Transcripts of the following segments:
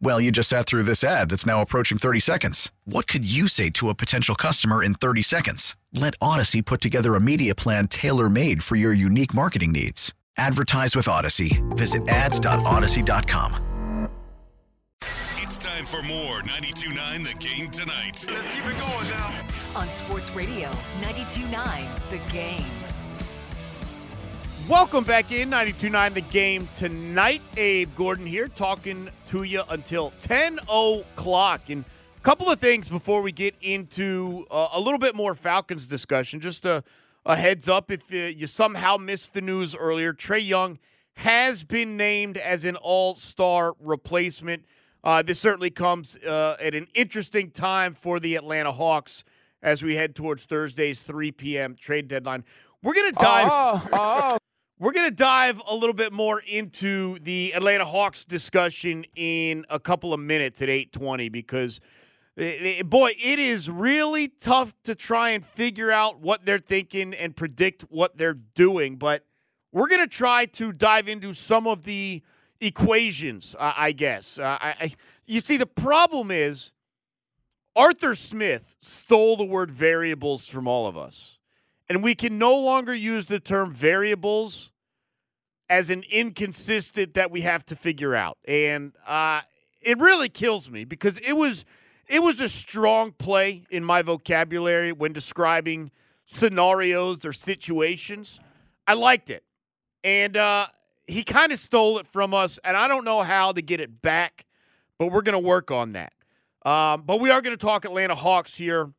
Well, you just sat through this ad that's now approaching 30 seconds. What could you say to a potential customer in 30 seconds? Let Audacy put together a media plan tailor made for your unique marketing needs. Advertise with Audacy. Visit ads.audacy.com. It's time for more 92.9 The Game tonight. Let's keep it going now. On Sports Radio 92.9 The Game. Welcome back in 92.9 The Game tonight. Abe Gordon here talking to you until 10 o'clock. And a couple of things before we get into uh, a little bit more Falcons discussion. Just a, a heads up if uh, you somehow missed the news earlier, Trae Young has been named as an all star replacement. Uh, this certainly comes uh, at an interesting time for the Atlanta Hawks as we head towards Thursday's 3 p.m. trade deadline. We're going to dive. Oh, oh. We're going to dive a little bit more into the Atlanta Hawks discussion in a couple of minutes at 8:20 because eh, eh, boy, it is really tough to try and figure out what they're thinking and predict what they're doing, but we're going to try to dive into some of the equations, I guess. Uh, you see the problem is Arthur Smith stole the word variables from all of us and we can no longer use the term variables as an inconsistent that we have to figure out. And uh, it really kills me because it was it was a strong play in my vocabulary when describing scenarios or situations. I liked it, and uh, he kind of stole it from us, and I don't know how to get it back, but we're going to work on that. Um, but we are going to talk Atlanta Hawks here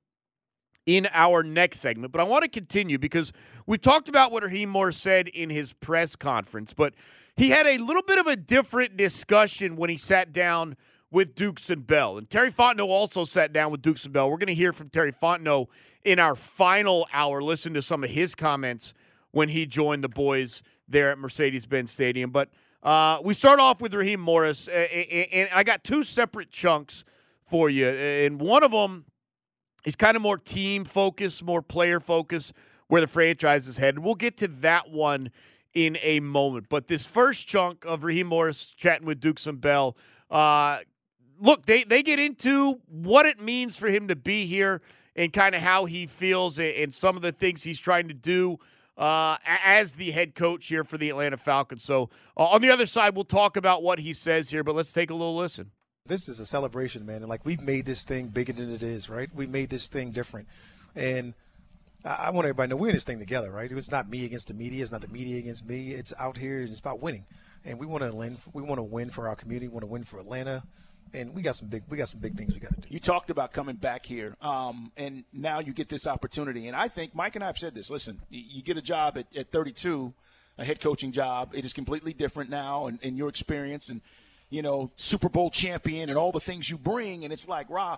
in our next segment. But I want to continue because we talked about what Raheem Morris said in his press conference, but he had a little bit of a different discussion when he sat down with Dukes and Bell. And Terry Fontenot also sat down with Dukes and Bell. We're going to hear from Terry Fontenot in our final hour, listen to some of his comments when he joined the boys there at Mercedes Benz Stadium. But uh, we start off with Raheem Morris, and I got two separate chunks for you. And one of them is kind of more team focused, more player focused, where the franchise is headed. We'll get to that one in a moment. But this first chunk of Raheem Morris chatting with Dukes and Bell, uh, look, they, they get into what it means for him to be here and kind of how he feels and some of the things he's trying to do uh, as the head coach here for the Atlanta Falcons. So uh, on the other side, we'll talk about what he says here, but let's take a little listen. This is a celebration, man. And like we've made this thing bigger than it is, right? We made this thing different. And I want everybody to know we're in this thing together, right? It's not me against the media. It's not the media against me. It's out here and it's about winning. And we want to win. We want to win for our community. We want to win for Atlanta. And we got some big, we got some big things we got to do. You talked about coming back here, um, and now you get this opportunity. And I think Mike and I have said this. Listen, you get a job at, at 32, a head coaching job. It is completely different now, and, and your experience and you know, Super Bowl champion and all the things you bring. And it's like, Ra,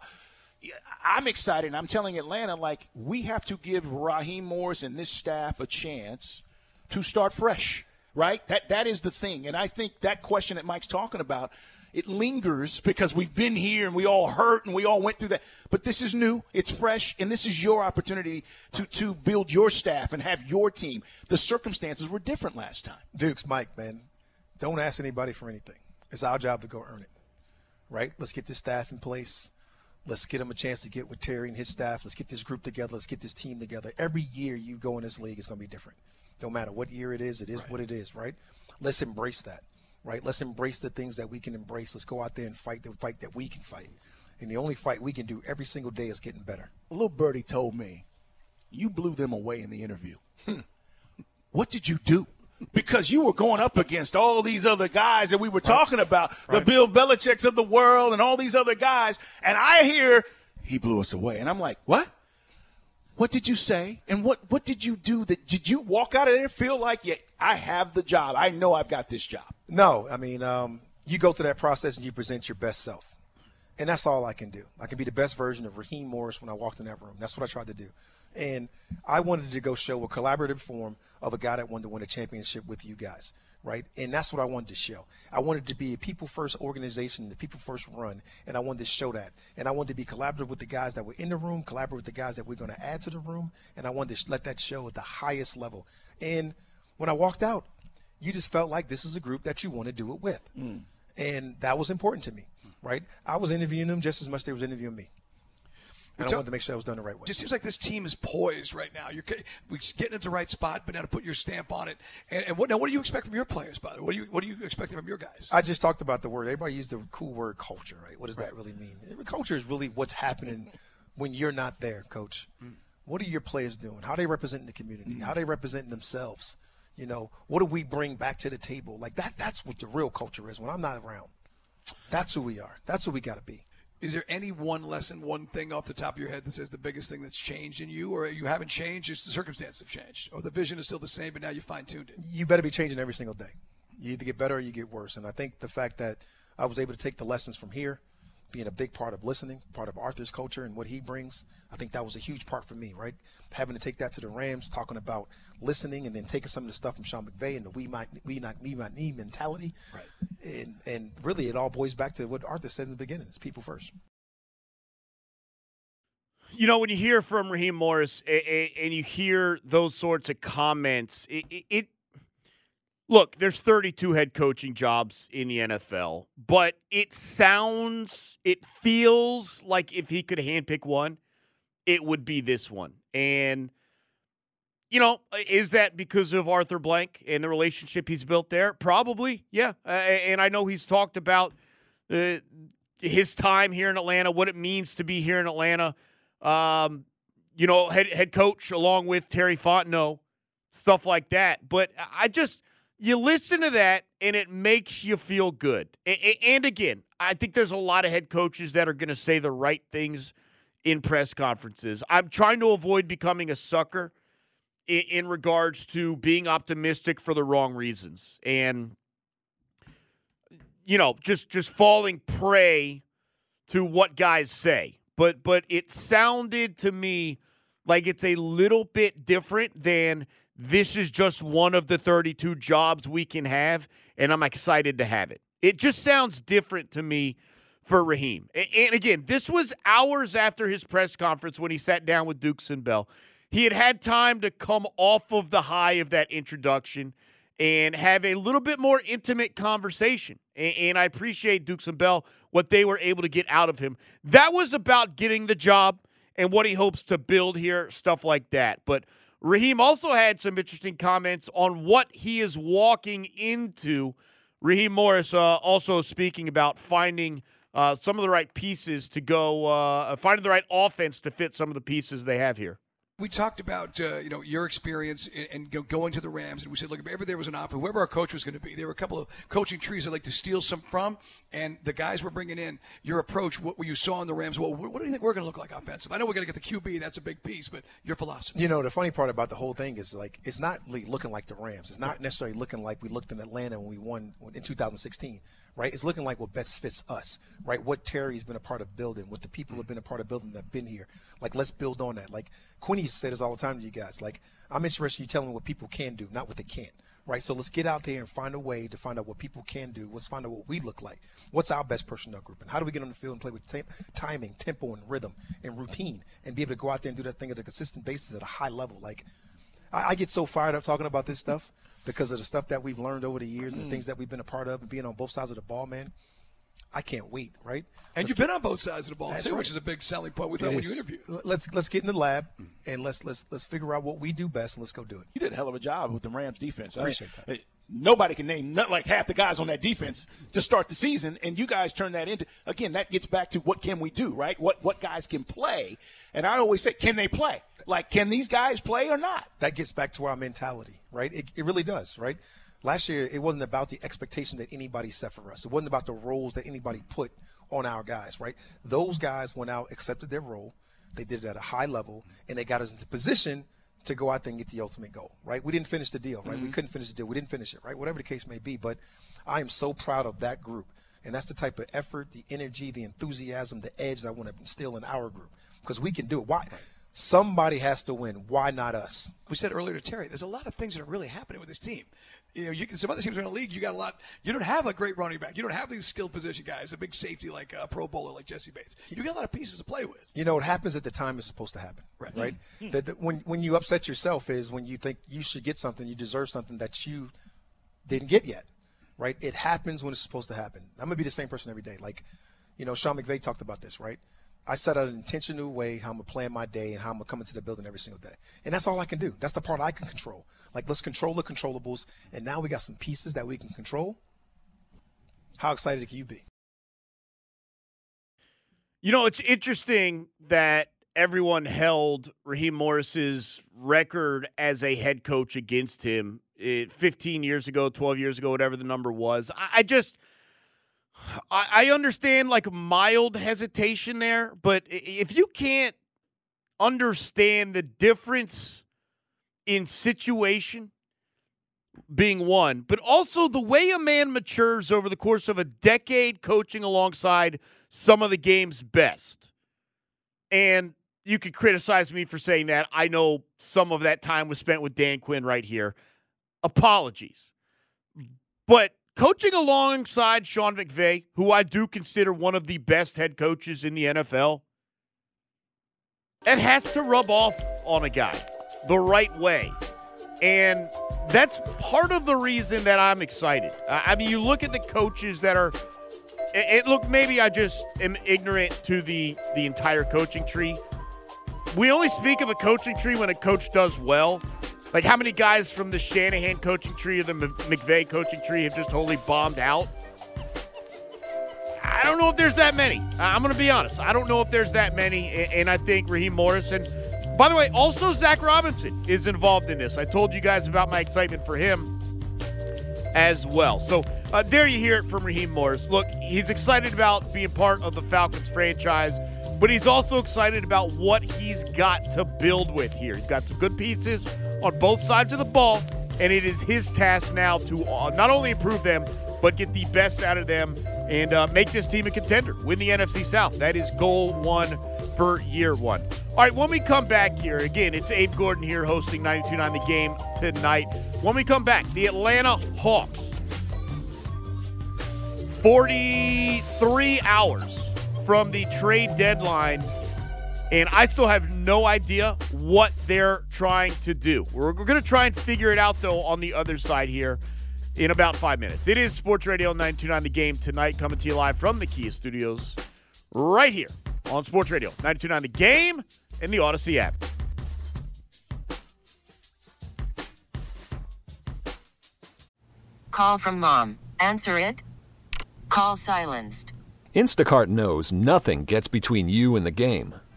I'm excited. I'm telling Atlanta, like, we have to give Raheem Morris and this staff a chance to start fresh, right? That That is the thing. And I think that question that Mike's talking about, it lingers because we've been here and we all hurt and we all went through that. But this is new, it's fresh, and this is your opportunity to, to build your staff and have your team. The circumstances were different last time. Dukes, Mike, man, don't ask anybody for anything. It's our job to go earn it, right? Let's get this staff in place. Let's get them a chance to get with Terry and his staff. Let's get this group together. Let's get this team together. Every year you go in this league is going to be different. No matter what year it is, it is right. what it is, right? Let's embrace that, right? Let's embrace the things that we can embrace. Let's go out there and fight the fight that we can fight. And the only fight we can do every single day is getting better. A little birdie told me, you blew them away in the interview. what did you do? Because you were going up against all these other guys that we were talking about, the Bill Belichick's of the world and all these other guys. And I hear he blew us away. And I'm like, what? What did you say? And what, what did you do? That Did you walk out of there feel like, yeah, I have the job. I know I've got this job. No, I mean, um, you go through that process and you present your best self. And that's all I can do. I can be the best version of Raheem Morris when I walked in that room. That's what I tried to do. And I wanted to go show a collaborative form of a guy that wanted to win a championship with you guys, right? And that's what I wanted to show. I wanted to be a people first organization, the people first run, and I wanted to show that. And I wanted to be collaborative with the guys that were in the room, collaborate with the guys that we're going to add to the room, and I wanted to let that show at the highest level. And when I walked out, you just felt like this is a group that you want to do it with. Mm. And that was important to me, right? I was interviewing them just as much as they was interviewing me. And I wanted to make sure I was done the right way. It just seems like this team is poised right now. You're we're getting at the right spot, but now to put your stamp on it. And, and what now? What do you expect from your players? By the way, what do you what do you expect from your guys? I just talked about the word. Everybody used the cool word culture, right? What does that really mean? Culture is really what's happening when you're not there, coach. Mm. What are your players doing? How are they representing the community? Mm. How are they representing themselves? You know, what do we bring back to the table? Like that that's what the real culture is when I'm not around. That's who we are. That's who we got to be. Is there any one lesson, one thing off the top of your head that says the biggest thing that's changed in you, or you haven't changed, just the circumstances have changed, or the vision is still the same, but now you fine tuned it? you better be changing every single day. You either get better or you get worse. And I think the fact that I was able to take the lessons from here, being a big part of listening, part of Arthur's culture and what he brings, I think that was a huge part for me, right? Having to take that to the Rams, talking about listening and then taking some of the stuff from Sean McVay and the we might we not me might me mentality. Right. And and really it all boils back to what Arthur said in the beginning. It's people first. You know, when you hear from Raheem Morris a- a- and you hear those sorts of comments, it, it, it look, there's 32 head coaching jobs in the NFL, but it sounds, it feels like if he could handpick one, it would be this one. And you know, is that because of Arthur Blank and the relationship he's built there? Probably, yeah. Uh, and I know he's talked about uh, his time here in Atlanta, what it means to be here in Atlanta. Um, you know, head head coach along with Terry Fontenot, stuff like that. But I just you listen to that and it makes you feel good. And again, I think there's a lot of head coaches that are going to say the right things in press conferences. I'm trying to avoid becoming a sucker in regards to being optimistic for the wrong reasons and you know just just falling prey to what guys say but but it sounded to me like it's a little bit different than this is just one of the 32 jobs we can have and I'm excited to have it. It just sounds different to me for Raheem. And again, this was hours after his press conference when he sat down with Dukes and Bell. He had had time to come off of the high of that introduction and have a little bit more intimate conversation. And I appreciate Dukes and Bell what they were able to get out of him. That was about getting the job and what he hopes to build here, stuff like that. But Raheem also had some interesting comments on what he is walking into. Raheem Morris uh, also speaking about finding uh, some of the right pieces to go, uh, finding the right offense to fit some of the pieces they have here. We talked about uh, you know your experience and, you know, going to the Rams, and we said, look, if ever there was an offer, whoever our coach was going to be, there were a couple of coaching trees I'd like to steal some from, and the guys we're bringing in. Your approach, what you saw in the Rams, well, what do you think we're going to look like offensive? I know we're going to get the QB, that's a big piece, but your philosophy. You know, the funny part about the whole thing is like it's not looking like the Rams. It's not necessarily looking like we looked in Atlanta when we won in 2016, right? It's looking like what best fits us, right? What Terry's been a part of building, what the people have been a part of building that've been here. Like let's build on that. Like Quinny say this all the time to you guys. Like I'm interested in you telling me what people can do, not what they can't. Right, so let's get out there and find a way to find out what people can do. Let's find out what we look like. What's our best personnel group, and how do we get on the field and play with tam- timing, tempo, and rhythm and routine, and be able to go out there and do that thing at a consistent basis at a high level. Like I, I get so fired up talking about this stuff because of the stuff that we've learned over the years and the things that we've been a part of and being on both sides of the ball, man. I can't wait, right? And Let's you've get- been on both sides of the ball too, right. which is a big selling point with thought when you interviewed. L- Let's let's get in the lab and let's let's let's figure out what we do best and let's go do it. You did a hell of a job with the Rams defense. I Appreciate mean, nobody can name not like half the guys on that defense to start the season, and you guys turn that into again. That gets back to what can we do, right? What what guys can play, and I always say, can they play? Like, can these guys play or not? That gets back to our mentality, right? It, it really does, right? Last year, it wasn't about the expectation that anybody set for us. It wasn't about the roles that anybody put on our guys, right? Those guys went out, accepted their role, they did it at a high level, and they got us into position to go out there and get the ultimate goal, right? We didn't finish the deal, right? Mm-hmm. We couldn't finish the deal. We didn't finish it, right? Whatever the case may be. But I am so proud of that group. And that's the type of effort, the energy, the enthusiasm, the edge that I want to instill in our group because we can do it. Why? Somebody has to win. Why not us? We said earlier to Terry, there's a lot of things that are really happening with this team you know, you can some other teams are in the league. You got a lot. You don't have a great running back. You don't have these skilled position guys, a big safety like a Pro Bowler like Jessie Bates. You got a lot of pieces to play with. You know, what happens at the time is supposed to happen. Right. Right. Mm-hmm. That, that when when you upset yourself is when you think you should get something, you deserve something that you didn't get yet. Right. It happens when it's supposed to happen. I'm gonna be the same person every day. Like, you know, Sean McVay talked about this. Right. I set out an intentional way how I'm gonna plan my day and how I'm gonna come into the building every single day. And that's all I can do. That's the part I can control. Like let's control the controllables. And now we got some pieces that we can control. How excited can you be? You know, it's interesting that everyone held Raheem Morris's record as a head coach against him eh, 15 years ago, 12 years ago, whatever the number was. I just I, understand like mild hesitation there, but if you can't understand the difference in situation being one, but also the way a man matures over the course of a decade coaching alongside some of the game's best. And you could criticize me for saying that. I know some of that time was spent with Dan Quinn right here. Apologies. But coaching alongside Sean McVay, who I do consider one of the best head coaches in the NFL, it has to rub off on a guy the right way. And that's part of the reason that I'm excited. I mean, you look at the coaches that are. It, it look maybe I just am ignorant to the the entire coaching tree. We only speak of a coaching tree when a coach does well. Like how many guys from the Shanahan coaching tree or the McVay coaching tree have just totally bombed out? I don't know if there's that many. I'm going to be honest. I don't know if there's that many. And I think Raheem Morrison, by the way, also Zac Robinson is involved in this. I told you guys about my excitement for him as well. So uh, there you hear it from Raheem Morris. Look, he's excited about being part of the Falcons franchise but he's also excited about what he's got to build with here. He's got some good pieces on both sides of the ball, and it is his task now to uh, not only improve them, but get the best out of them and uh, make this team a contender, win the NFC South. That is goal one for year one. All right, when we come back here, again, it's Abe Gordon here hosting 92.9 The Game tonight. When we come back, the Atlanta Hawks, 43 hours from the trade deadline, and I still have no idea what they're trying to do. We're, we're going to try and figure it out, though, on the other side here in about five minutes. It is Sports Radio 929 The Game tonight, coming to you live from the Kia Studios, right here on Sports Radio 929 The Game and the Audacy app. Call from mom. Answer it. Call silenced. Instacart knows nothing gets between you and the game.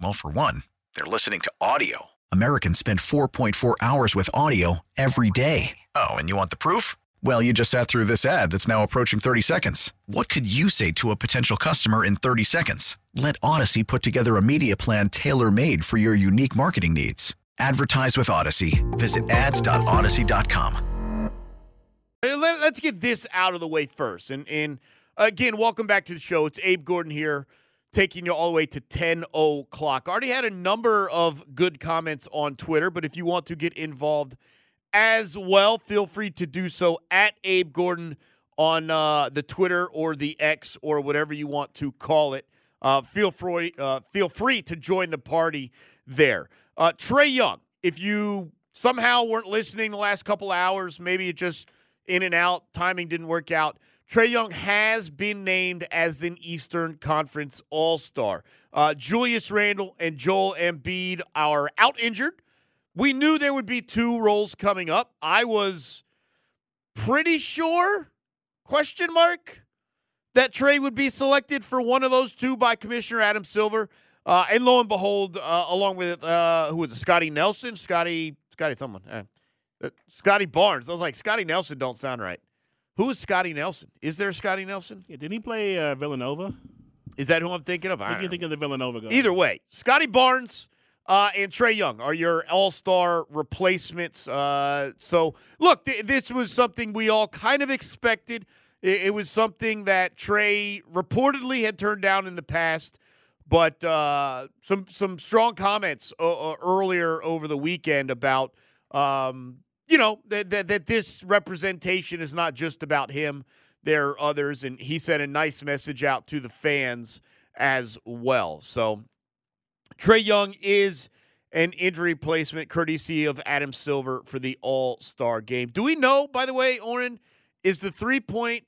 Well, for one, they're listening to audio. Americans spend 4.4 hours with audio every day. Oh, and you want the proof? Well, you just sat through this ad that's now approaching 30 seconds. What could you say to a potential customer in 30 seconds? Let Audacy put together a media plan tailor made for your unique marketing needs. Advertise with Audacy. Visit ads.audacy.com. Let, us get this out of the way first. And, and again, welcome back to the show. It's Abe Gordon here, taking you all the way to 10 o'clock. Already had a number of good comments on Twitter, but if you want to get involved as well. Feel free to do so at Abe Gordon on uh, the Twitter or the X or whatever you want to call it. Uh, feel free, uh, feel free to join the party there. Uh, Trae Young, if you somehow weren't listening the last couple hours, maybe it just in and out, timing didn't work out. Trae Young has been named as an Eastern Conference All Star. Uh, Julius Randle and Joel Embiid are out injured. We knew there would be two roles coming up. I was pretty sure, question mark, that Trae would be selected for one of those two by Commissioner Adam Silver. Uh, and lo and behold, uh, along with uh, who was it, Scotty Nelson, Scotty, Scotty someone, uh, Scottie Barnes. I was like, Scotty Nelson don't sound right. Who is Scotty Nelson? Is there a Scotty Nelson? Yeah, didn't he play uh, Villanova? Is that who I'm thinking of? I think you think of the Villanova guy. Either way, Scottie Barnes uh, and Trae Young are your All Star replacements. Uh, so, look, th- this was something we all kind of expected. It, it, was something that Trae reportedly had turned down in the past, but uh, some some strong comments uh, uh, earlier over the weekend about. Um, you know that, that that this representation is not just about him. There are others, and he sent a nice message out to the fans as well. So Trae Young is an injury placement courtesy of Adam Silver for the All Star game. Do we know, by the way, Oren, is the three point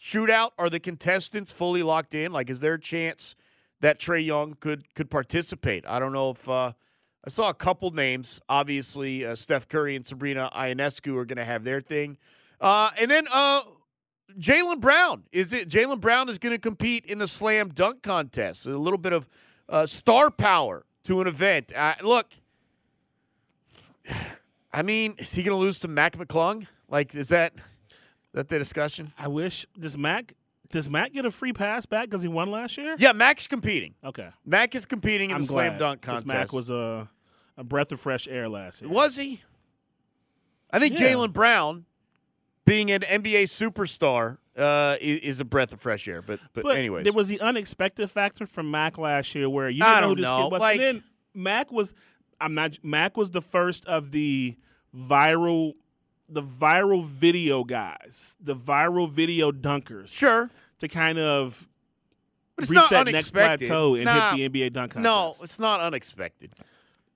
shootout? Are the contestants fully locked in? Like, is there a chance that Trae Young could could participate? I don't know if uh, I saw a couple names. Obviously, uh, Steph Curry and Sabrina Ionescu are going to have their thing, uh, and then uh, Jaylen Brown. Is it Jaylen Brown is going to compete in the slam dunk contest? A little bit of uh, star power to an event. Uh, look, I mean, is he going to lose to Mac McClung? Like, is that that the discussion? I wish does Mac does Mac get a free pass back because he won last year? Yeah, Mac's competing. Okay, Mac is competing in I'm the glad, slam dunk contest. Mac was a a breath of fresh air last year. Was he? I think Yeah. Jaylen Brown, being an NBA superstar, uh, is, is a breath of fresh air. But but, But anyways, there was the unexpected factor from Mac last year, where you didn't know who this know, kid was. like- and then Mac was, I'm not. Mac was the first of the viral, the viral video guys, the viral video dunkers. Sure. To kind of But it's reach not that next plateau and Nah. hit the NBA dunk contest. no, it's not unexpected.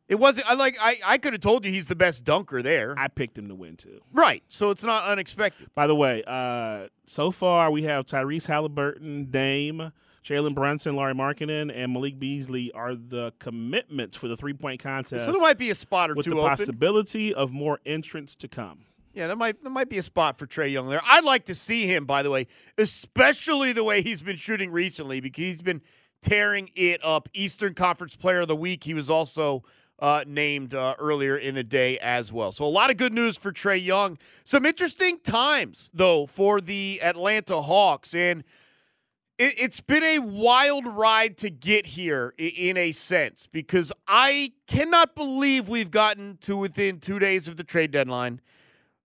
It wasn't. I like. I, I could have told you he's the best dunker there. I picked him to win too. right. So it's not unexpected. By the way, uh, so far we have Tyrese Halliburton, Dame, Jalen Brunson, Lauri Markkanen, and Malik Beasley are the commitments for the three point contest. So there might be a spot or with two the open. possibility of more entrants to come. Yeah, there might there might be a spot for Trae Young there. I'd like to see him, by the way, especially the way he's been shooting recently, because he's been tearing it up. Eastern Conference Player of the Week. He was also uh, named uh, earlier in the day as well. So a lot of good news for Trae Young. Some interesting times though for the Atlanta Hawks, and it, it's been a wild ride to get here in a sense because I cannot believe we've gotten to within two days of the trade deadline.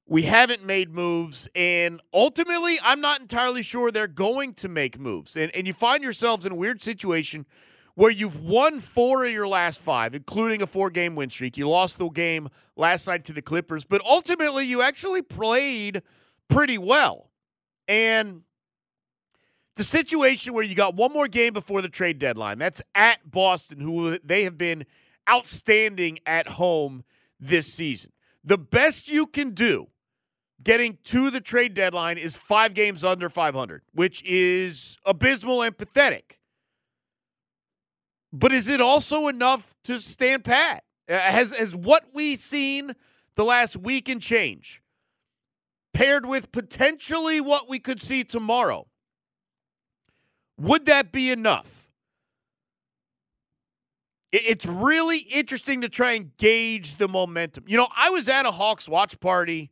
We haven't made moves, and ultimately, I'm not entirely sure they're going to make moves. And, and you find yourselves in a weird situation where you've won four of your last five, including a four game win streak. You lost the game last night to the Clippers, but ultimately, you actually played pretty well. And the situation where you got one more game before the trade deadline, that's at Boston, who they have been outstanding at home this season. The best you can do getting to the trade deadline is five games under 500, which is abysmal and pathetic. But is it also enough to stand pat? Uh, Has, has what we seen the last week and change, paired with potentially what we could see tomorrow, would that be enough? It's really interesting to try and gauge the momentum. You know, I was at a Hawks watch party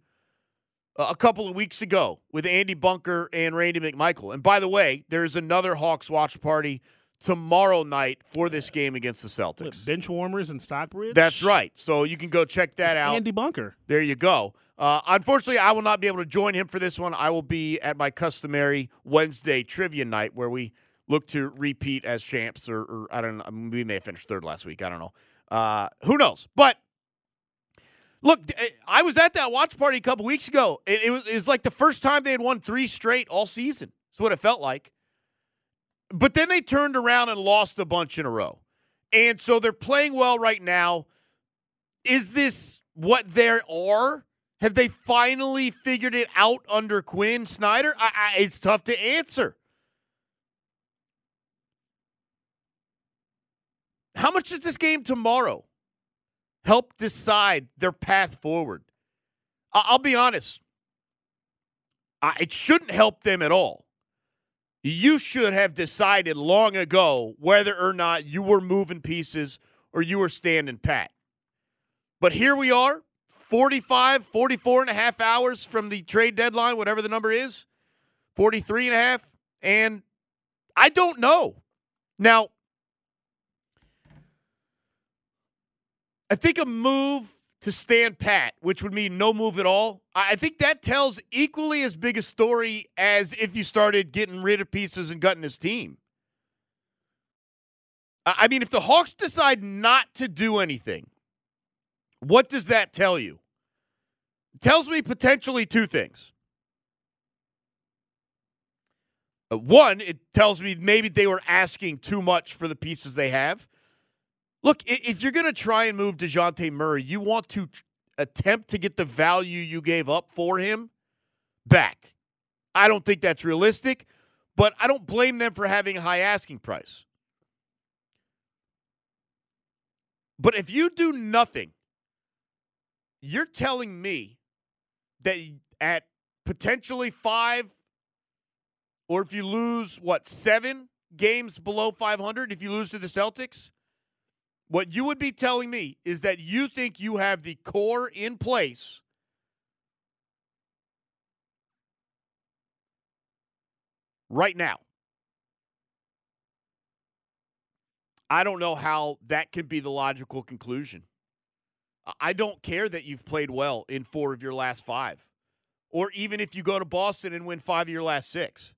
uh, a couple of weeks ago with Andy Bunker and Randy McMichael. And by the way, there's another Hawks watch party tomorrow night for this game against the Celtics. What, bench warmers in Stockbridge. That's right. So you can go check that out. Andy Bunker. There you go. Uh, unfortunately, I will not be able to join him for this one. I will be at my customary Wednesday trivia night where we look to repeat as champs, or, or I don't know. We may have finished third last week. I don't know. Uh, who knows? But Look, I was at that watch party a couple weeks ago. It, it, was, it was like the first time they had won three straight all season. That's what it felt like. But then they turned around and lost a bunch in a row. And so they're playing well right now. Is this what they are? Have they finally figured it out under Quin Snyder? I, I, it's tough to answer. How much does this game tomorrow help decide their path forward? I- I'll be honest. It shouldn't help them at all. You should have decided long ago whether or not you were moving pieces or you were standing pat. But here we are, 45, 44 and a half hours from the trade deadline, whatever the number is, 43 and a half. And I don't know. Now, I think a move to stand pat, which would mean no move at all, I think that tells equally as big a story as if you started getting rid of pieces and gutting his team. I mean, if the Hawks decide not to do anything, what does that tell you? It tells me potentially two things. Uh, one, it tells me maybe they were asking too much for the pieces they have. Look, if you're going to try and move Dejounte Murray, you want to attempt to get the value you gave up for him back. I don't think that's realistic, but I don't blame them for having a high asking price. But if you do nothing, you're telling me that at potentially five, or if you lose, what, seven games below 500, if you lose to the Celtics, what you would be telling me is that you think you have the core in place right now. I don't know how that can be the logical conclusion. I don't care that you've played well in four of your last five, or even if you go to Boston and win five of your last six.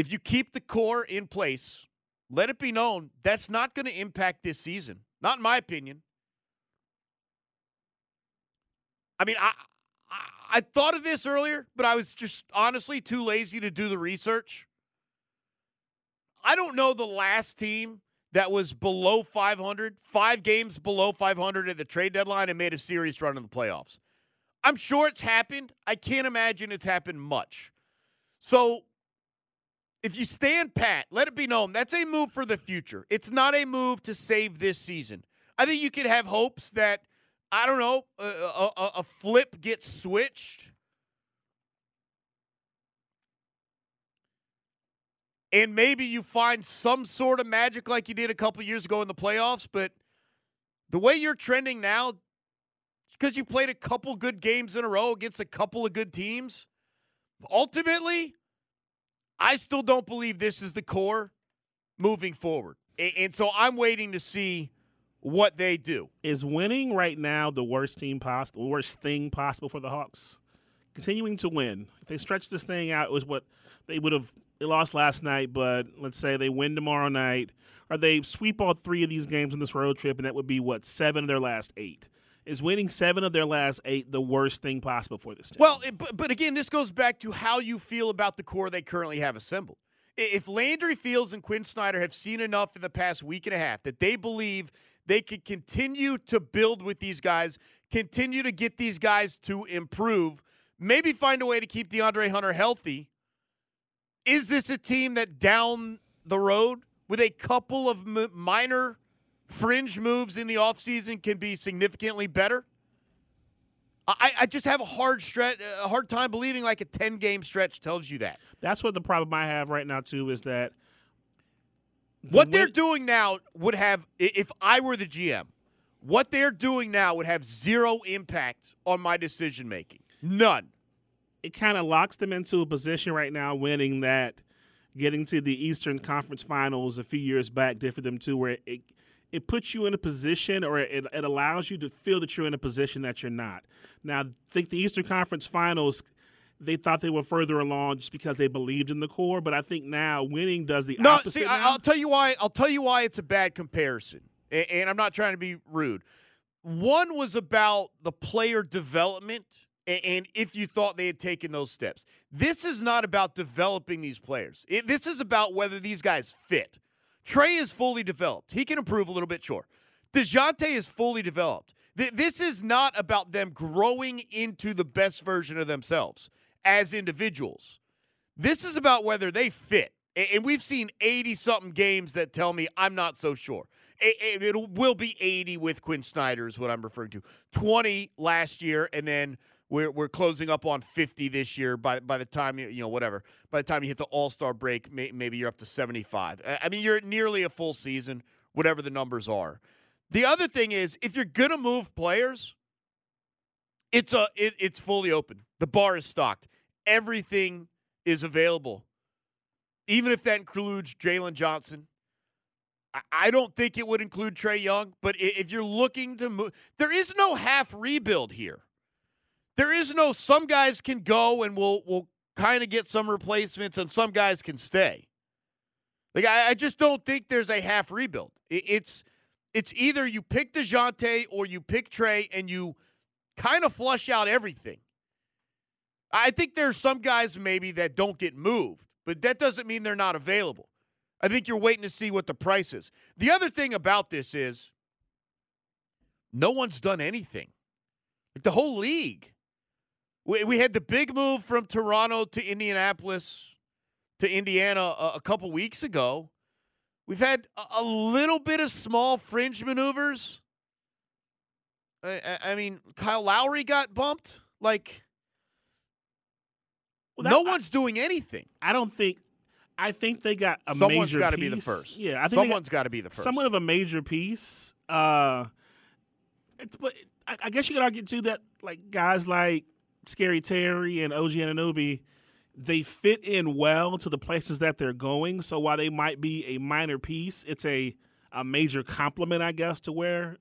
If you keep the core in place, let it be known that's not going to impact this season. Not in my opinion. I mean, I, I, I thought of this earlier, but I was just honestly too lazy to do the research. I don't know the last team that was below 500, five games below 500 at the trade deadline and made a serious run in the playoffs. I'm sure it's happened. I can't imagine it's happened much. So if you stand pat, let it be known that's a move for the future. It's not a move to save this season. I think you could have hopes that, I don't know, a, a, a flip gets switched. And maybe you find some sort of magic like you did a couple years ago in the playoffs. But the way you're trending now, because you played a couple good games in a row against a couple of good teams, ultimately, I still don't believe this is the core moving forward. And so I'm waiting to see what they do. Is winning right now the worst team possible, worst thing possible for the Hawks? Continuing to win. If they stretch this thing out, it was what they would have they lost last night, but let's say they win tomorrow night, or they sweep all three of these games on this road trip, and that would be what seven of their last eight. Is winning seven of their last eight the worst thing possible for this team? Well, it, but, but again, this goes back to how you feel about the core they currently have assembled. If Landry Fields and Quin Snyder have seen enough in the past week and a half that they believe they can continue to build with these guys, continue to get these guys to improve, maybe find a way to keep DeAndre Hunter healthy. Is this a team that down the road with a couple of m- minor fringe moves in the offseason can be significantly better? I, I just have a hard stretch, a hard time believing like a ten game stretch tells you that. That's what the problem I have right now too is that the what they're doing now would have, if I were the GM, what they're doing now would have zero impact on my decision making. None. It kind of locks them into a position right now, winning that, getting to the Eastern Conference Finals a few years back did for them too, where it it puts you in a position or it, it allows you to feel that you're in a position that you're not. Now, I think the Eastern Conference Finals they thought they were further along just because they believed in the core, but I think now winning does the no, opposite. see, now. I'll tell you why. I'll tell you why it's a bad comparison. and, and I'm not trying to be rude. One was about the player development and, and if you thought they had taken those steps. This is not about developing these players. It, this is about whether these guys fit. Trae is fully developed. He can improve a little bit, sure. Dejounte is fully developed. Th- this is not about them growing into the best version of themselves as individuals. This is about whether they fit. And we've seen 80 something games that tell me I'm not so sure. It will be 80 with Quin Snyder, is what I'm referring to. 20 last year, and then we're, we're closing up on 50 this year by, by the time, you, you know, whatever. By the time you hit the All Star break, may, maybe you're up to 75. I mean, you're nearly a full season, whatever the numbers are. The other thing is, if you're going to move players, it's a it, it's fully open. The bar is stocked. Everything is available. Even if that includes Jalen Johnson, I don't think it would include Trae Young. But if you're looking to move, there is no half rebuild here. There is no some guys can go and we'll we'll kind of get some replacements, and some guys can stay. Like I, I just don't think there's a half rebuild. It, it's it's either you pick Dejounte or you pick Trae and you kind of flush out everything. I think there's some guys maybe that don't get moved, but that doesn't mean they're not available. I think you're waiting to see what the price is. The other thing about this is no one's done anything. Like the whole league. We, we had the big move from Toronto to Indianapolis to Indiana a, a couple weeks ago. We've had a, a, little bit of small fringe maneuvers. I, I, I mean, Kyle Lowry got bumped. Like, well, that, no one's doing anything. I don't think I think they got a Someone's got to be the first. Yeah, I think someone's got to be the first. Somewhat of a major piece. Uh, it's but I, I, guess you could argue too that like guys like Scary Terry and OG Anunoby, they fit in well to the places that they're going. So while they might be a minor piece, it's a a major compliment, I guess, to where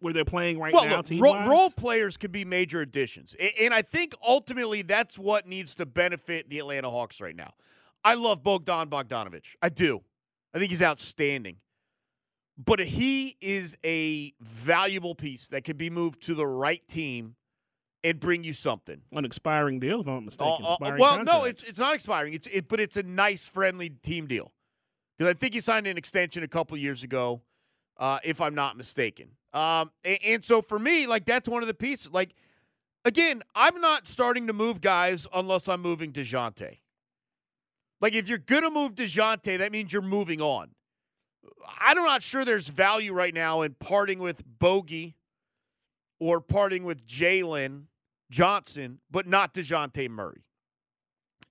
where they're playing right well, now. Look, role, role players could be major additions, and, and I think ultimately that's what needs to benefit the Atlanta Hawks right now. I love Bogdan Bogdanovich. I do. I think he's outstanding. But he is a valuable piece that could be moved to the right team and bring you something. An expiring deal, if I'm not mistaken. Uh, uh, well, contract. no, it's it's not expiring. It's it, but it's a nice, friendly team deal. Because I think he signed an extension a couple years ago, uh, if I'm not mistaken. Um, and, and so for me, like that's one of the pieces. Like again, I'm not starting to move guys unless I'm moving Dejounte. Like if you're gonna move Dejounte, that means you're moving on. I'm not sure there's value right now in parting with Bogey or parting with Jalen Johnson, but not Dejounte Murray.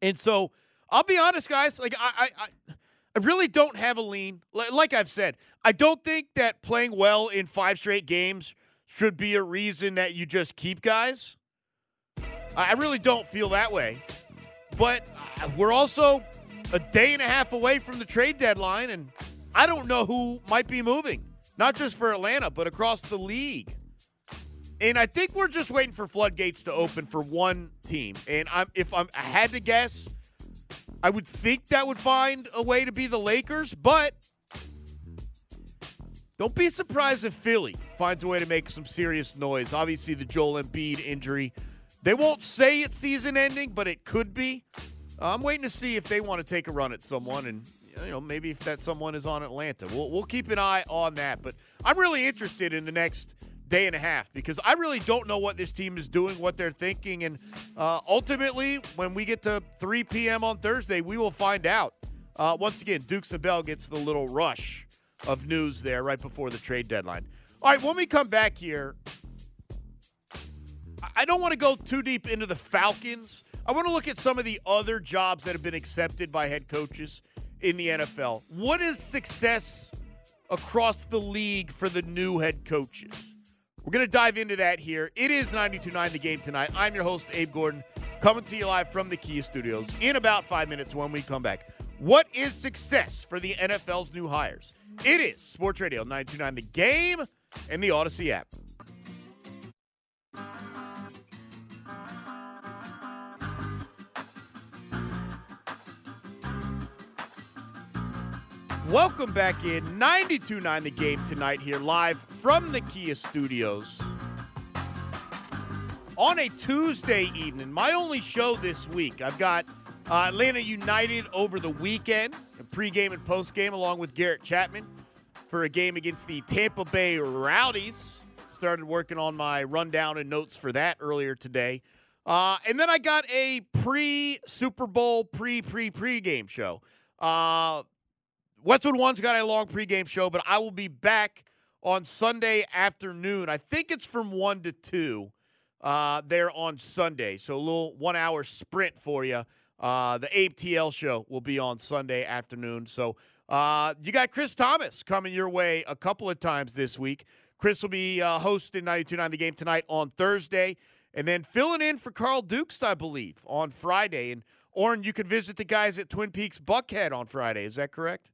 And so I'll be honest, guys. Like I, I, I really don't have a lean. Like I've said, I don't think that playing well in five straight games should be a reason that you just keep guys. I really don't feel that way. But uh, we're also a day and a half away from the trade deadline, and I don't know who might be moving, not just for Atlanta, but across the league. And I think we're just waiting for floodgates to open for one team. And I'm, if I'm, I had to guess, I would think that would find a way to be the Lakers, but don't be surprised if Philly finds a way to make some serious noise. Obviously, the Joel Embiid injury. They won't say it's season ending, but it could be. Uh, I'm waiting to see if they want to take a run at someone, and you know maybe if that someone is on Atlanta. We'll we'll keep an eye on that. But I'm really interested in the next day and a half because I really don't know what this team is doing, what they're thinking, and uh, ultimately, when we get to 3 p.m. on Thursday, we will find out. Uh, once again, Dukes and Bell gets the little rush of news there right before the trade deadline. All right, when we come back here, I don't want to go too deep into the Falcons I want to look at some of the other jobs that have been accepted by head coaches in the NFL. What is success across the league for the new head coaches? We're going to dive into that here. It is 92.9 The Game tonight. I'm your host, Abe Gordon, coming to you live from the Kia Studios in about five minutes when we come back. What is success for the NFL's new hires? It is Sports Radio 92.9 The Game and the Audacy app. Welcome back in 92.9 The Game tonight here live from the Kia Studios. On a Tuesday evening, my only show this week. I've got uh, Atlanta United over the weekend, pregame and postgame, along with Garrett Chapman for a game against the Tampa Bay Rowdies. Started working on my rundown and notes for that earlier today. Uh, and then I got a pre Super Bowl, pre pre pregame show. Uh, Westwood One's got a long pregame show, but I will be back on Sunday afternoon. I think it's from 1 to 2 uh, there on Sunday. So a little one hour sprint for you. Uh, the ATL show will be on Sunday afternoon. So uh, you got Chris Thomas coming your way a couple of times this week. Chris will be uh, hosting 92.9 The Game tonight on Thursday, and then filling in for Carl Dukes, I believe, on Friday. And Oren, you could visit the guys at Twin Peaks Buckhead on Friday. Is that correct?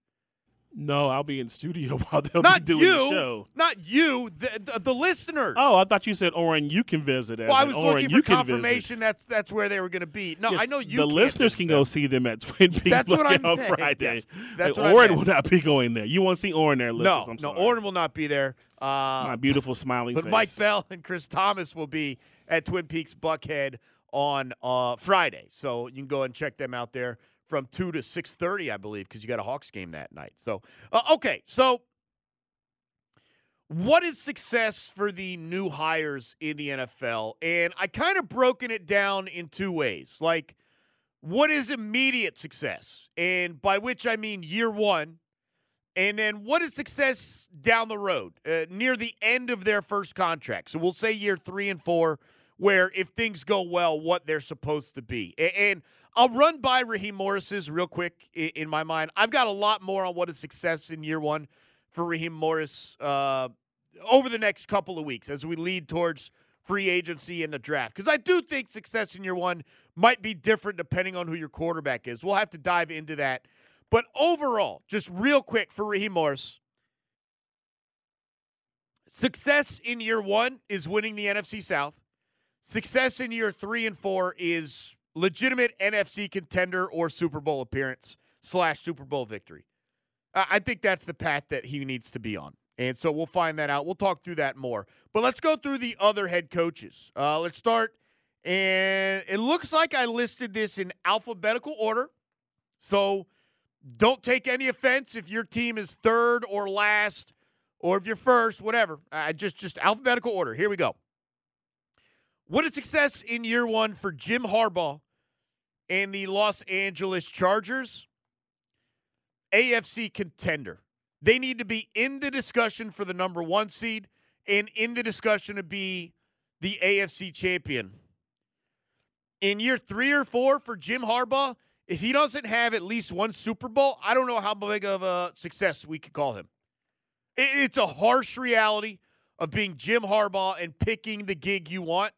No, I'll be in studio while they'll not be doing you, the show. Not you, the, the, the listeners. Oh, I thought you said Oren, you can visit. Well, I was Oren, looking you for confirmation that's that's where they were going to be. No, Yes, I know you. The listeners can go see them at Twin Peaks That's what Buckhead I'm on saying. Friday. Yes, that's Like, Oren will not be going there. You won't see Oren there, listeners. No, I'm no, sorry. Oren will not be there. Uh, My beautiful smiling face. but face. Mike Bell and Chris Thomas will be at Twin Peaks Buckhead on uh, Friday, so you can go and check them out there from two to six thirty, I believe, because you got a Hawks game that night. So, uh, okay, so what is success for the new hires in the NFL? And I kind of broken it down in two ways. Like, what is immediate success? And by which I mean year one. And then what is success down the road, uh, near the end of their first contract? So we'll say year three and four, where if things go well, what they're supposed to be. And I'll run by Raheem Morris's real quick i- in my mind. I've got a lot more on what is success in year one for Raheem Morris uh, over the next couple of weeks as we lead towards free agency and the draft. Because I do think success in year one might be different depending on who your quarterback is. We'll have to dive into that. But overall, just real quick for Raheem Morris, success in year one is winning the NFC South. Success in year three and four is legitimate NFC contender or Super Bowl appearance slash Super Bowl victory. I think that's the path that he needs to be on. And so we'll find that out. We'll talk through that more. But let's go through the other head coaches. Uh, let's start. And it looks like I listed this in alphabetical order. So don't take any offense if your team is third or last or if you're first, whatever. Just just alphabetical order. Here we go. What is success in year one for Jim Harbaugh and the Los Angeles Chargers? AFC contender. They need to be in the discussion for the number one seed and in the discussion to be the AFC champion. In year three or four for Jim Harbaugh, if he doesn't have at least one Super Bowl, I don't know how big of a success we could call him. It's a harsh reality of being Jim Harbaugh and picking the gig you want.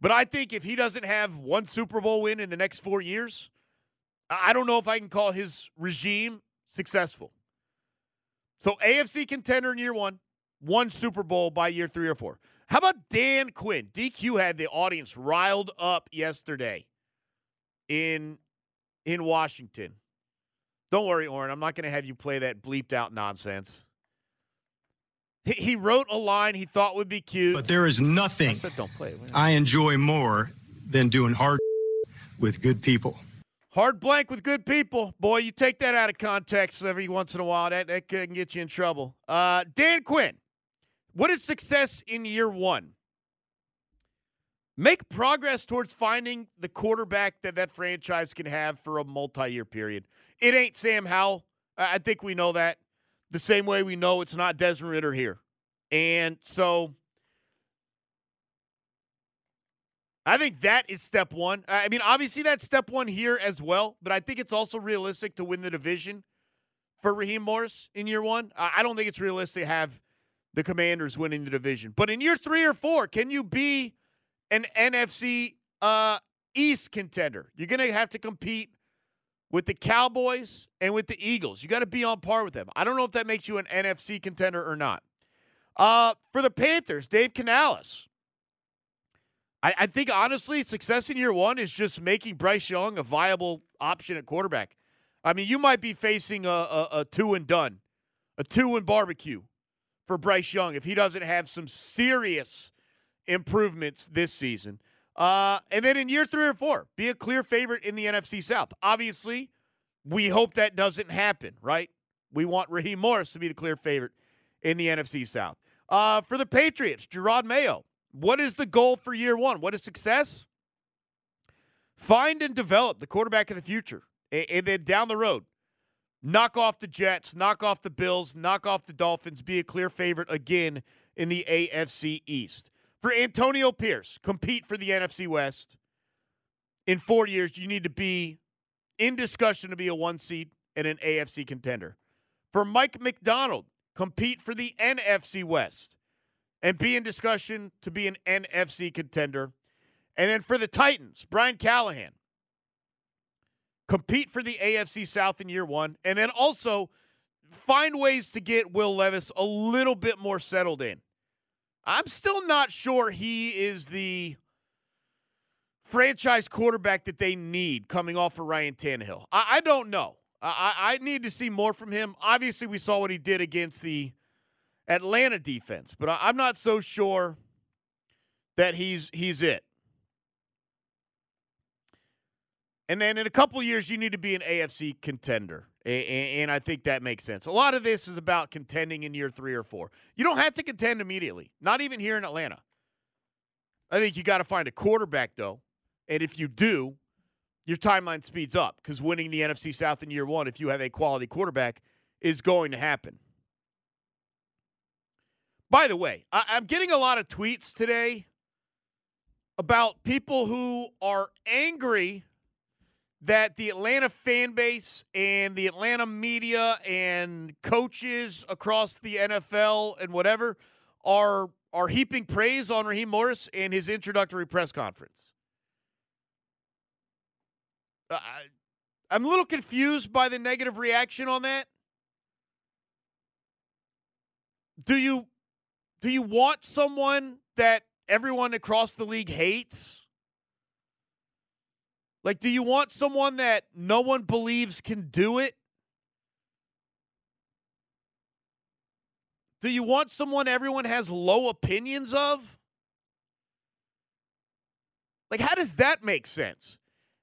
But I think if he doesn't have one Super Bowl win in the next four years, I don't know if I can call his regime successful. So AFC contender in year one, one Super Bowl by year three or four. How about Dan Quinn? DQ had the audience riled up yesterday in in Washington. Don't worry, Oren. I'm not going to have you play that bleeped out nonsense. He, he wrote a line he thought would be cute. But there is nothing I said don't play it. I enjoy more than doing hard with good people. Hard blank with good people. Boy, you take that out of context every once in a while. That, that can get you in trouble. Uh, Dan Quinn, what is success in year one? Make progress towards finding the quarterback that that franchise can have for a multi year period. It ain't Sam Howell. I think we know that. The same way we know it's not Desmond Ridder here. And so I think that is step one. I mean, obviously that's step one here as well, but I think it's also realistic to win the division for Raheem Morris in year one. I don't think it's realistic to have the Commanders winning the division. But in year three or four, can you be an NFC uh, East contender? You're going to have to compete with the Cowboys and with the Eagles. You got to be on par with them. I don't know if that makes you an NFC contender or not. Uh, for the Panthers, Dave Canales. I, I think honestly, success in year one is just making Bryce Young a viable option at quarterback. I mean, you might be facing a, a, a two and done, a two and barbecue for Bryce Young if he doesn't have some serious improvements this season. Uh, and then in year three or four, be a clear favorite in the NFC South. Obviously, we hope that doesn't happen, right? We want Raheem Morris to be the clear favorite in the NFC South. Uh, for the Patriots, Jerod Mayo, what is the goal for year one? What is success? Find and develop the quarterback of the future. And, and then down the road, knock off the Jets, knock off the Bills, knock off the Dolphins, be a clear favorite again in the AFC East. For Antonio Pierce, compete for the NFC West. In four years, you need to be in discussion to be a one seed and an AFC contender. For Mike Macdonald, compete for the NFC West and be in discussion to be an NFC contender. And then for the Titans, Brian Callahan, compete for the AFC South in year one, and then also find ways to get Will Levis a little bit more settled in. I'm still not sure he is the franchise quarterback that they need coming off of Ryan Tannehill. I, I don't know. I, I need to see more from him. Obviously, we saw what he did against the Atlanta defense, but I, I'm not so sure that he's he's it. And then in a couple years, you need to be an AFC contender. And I think that makes sense. A lot of this is about contending in year three or four. You don't have to contend immediately, not even here in Atlanta. I think you got to find a quarterback, though. And if you do, your timeline speeds up because winning the NFC South in year one, if you have a quality quarterback, is going to happen. By the way, I- I'm getting a lot of tweets today about people who are angry that the Atlanta fan base and the Atlanta media and coaches across the NFL and whatever are are heaping praise on Raheem Morris in his introductory press conference. Uh, I'm a little confused by the negative reaction on that. Do you do you want someone that everyone across the league hates? Like, do you want someone that no one believes can do it? Do you want someone everyone has low opinions of? Like, how does that make sense?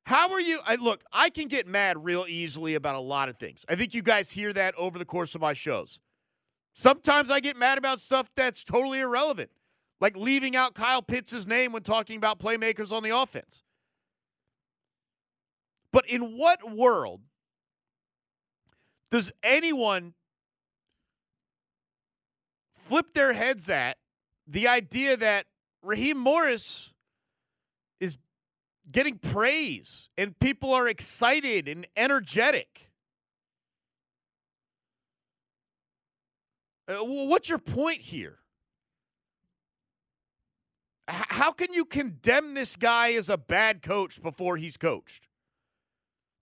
How are you? I, look, I can get mad real easily about a lot of things. I think you guys hear that over the course of my shows. Sometimes I get mad about stuff that's totally irrelevant, like leaving out Kyle Pitts' name when talking about playmakers on the offense. But in what world does anyone flip their heads at the idea that Raheem Morris is getting praise and people are excited and energetic? Uh, what's your point here? How can you condemn this guy as a bad coach before he's coached?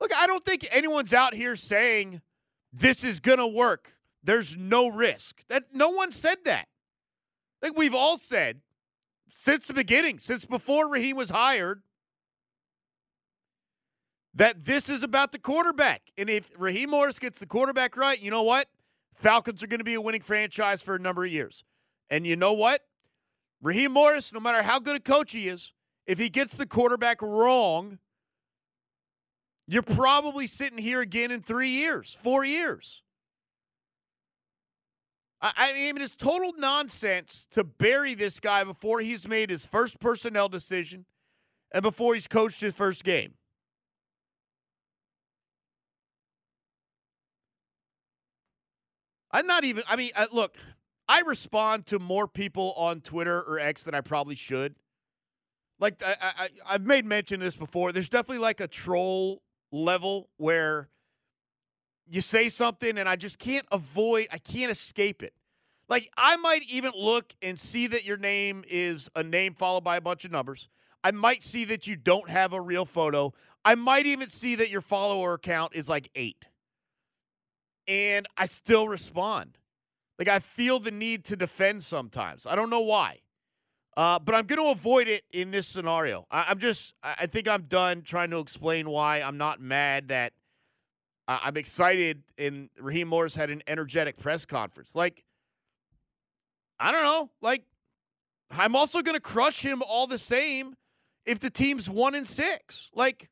Look, I don't think anyone's out here saying this is going to work. There's no risk. That no one said that. Think we've all said since the beginning, since before Raheem was hired, that this is about the quarterback. And if Raheem Morris gets the quarterback right, you know what? Falcons are going to be a winning franchise for a number of years. And you know what? Raheem Morris, no matter how good a coach he is, if he gets the quarterback wrong, you're probably sitting here again in three years, four years. I, I mean, it's total nonsense to bury this guy before he's made his first personnel decision and before he's coached his first game. I'm not even, I mean, uh, look, I respond to more people on Twitter or X than I probably should. Like, I, I, I've made mention of this before. There's definitely like a troll level where you say something and I just can't avoid, I can't escape it. Like, I might even look and see that your name is a name followed by a bunch of numbers. I might see that you don't have a real photo. I might even see that your follower count is like eight. And I still respond. Like, I feel the need to defend sometimes. I don't know why. Uh, but I'm going to avoid it in this scenario. I, am just, I think I'm done trying to explain why I'm not mad that I- I'm excited, and Raheem Morris had an energetic press conference. Like, I don't know. Like, I'm also going to crush him all the same if the team's one and six. Like,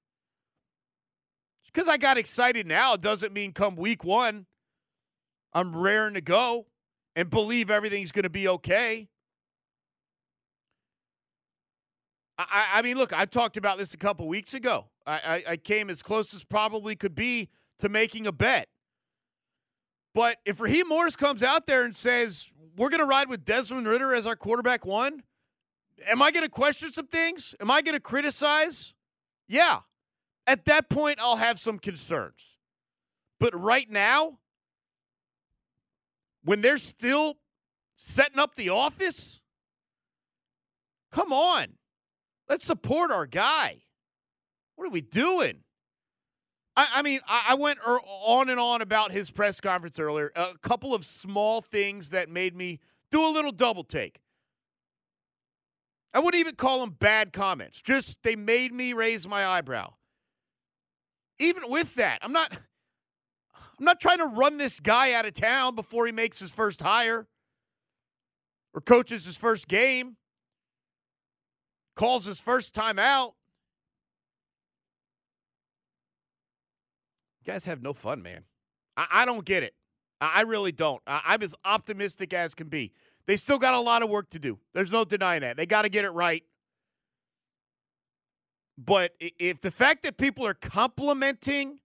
because I got excited now doesn't mean come week one, I'm raring to go and believe everything's going to be okay. I, I mean, look, I talked about this a couple weeks ago. I, I, I came as close as probably could be to making a bet. But if Raheem Morris comes out there and says, we're going to ride with Desmond Ridder as our quarterback one, am I going to question some things? Am I going to criticize? Yeah. At that point, I'll have some concerns. But right now, when they're still setting up the office, come on. Let's support our guy. What are we doing? I, I mean, I, I went er, on and on about his press conference earlier. A couple of small things that made me do a little double take. I wouldn't even call them bad comments. Just they made me raise my eyebrow. Even with that, I'm not I'm not trying to run this guy out of town before he makes his first hire or coaches his first game calls his first time out. You guys have no fun, man. I, I don't get it. I, I really don't. I, I'm as optimistic as can be. They still got a lot of work to do. There's no denying that. They got to get it right. But if the fact that people are complimenting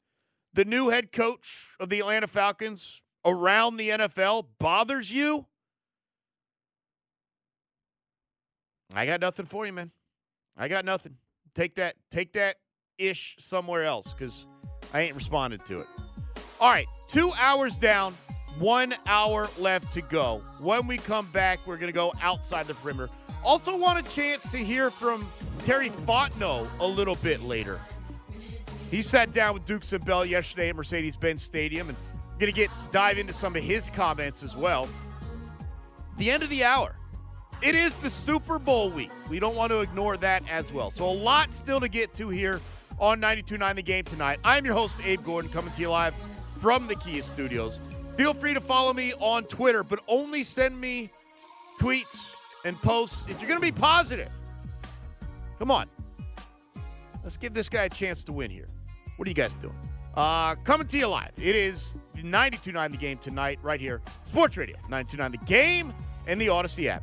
the new head coach of the Atlanta Falcons around the NFL bothers you, I got nothing for you, man. I got nothing. Take that, take that ish somewhere else because I ain't responded to it. All right, two hours down, one hour left to go. When we come back, we're going to go outside the perimeter. Also, want a chance to hear from Terry Fontenot a little bit later. He sat down with Dukes and Bell yesterday at Mercedes-Benz Stadium, and going to get dive into some of his comments as well. The end of the hour. It is the Super Bowl week. We don't want to ignore that as well. So a lot still to get to here on 92.9 The Game tonight. I'm your host, Abe Gordon, coming to you live from the Kia Studios. Feel free to follow me on Twitter, but only send me tweets and posts if you're going to be positive. Come on. Let's give this guy a chance to win here. What are you guys doing? Uh, coming to you live. It is 92.9 The Game tonight, right here. Sports Radio, 92.9 The Game, and the Audacy app.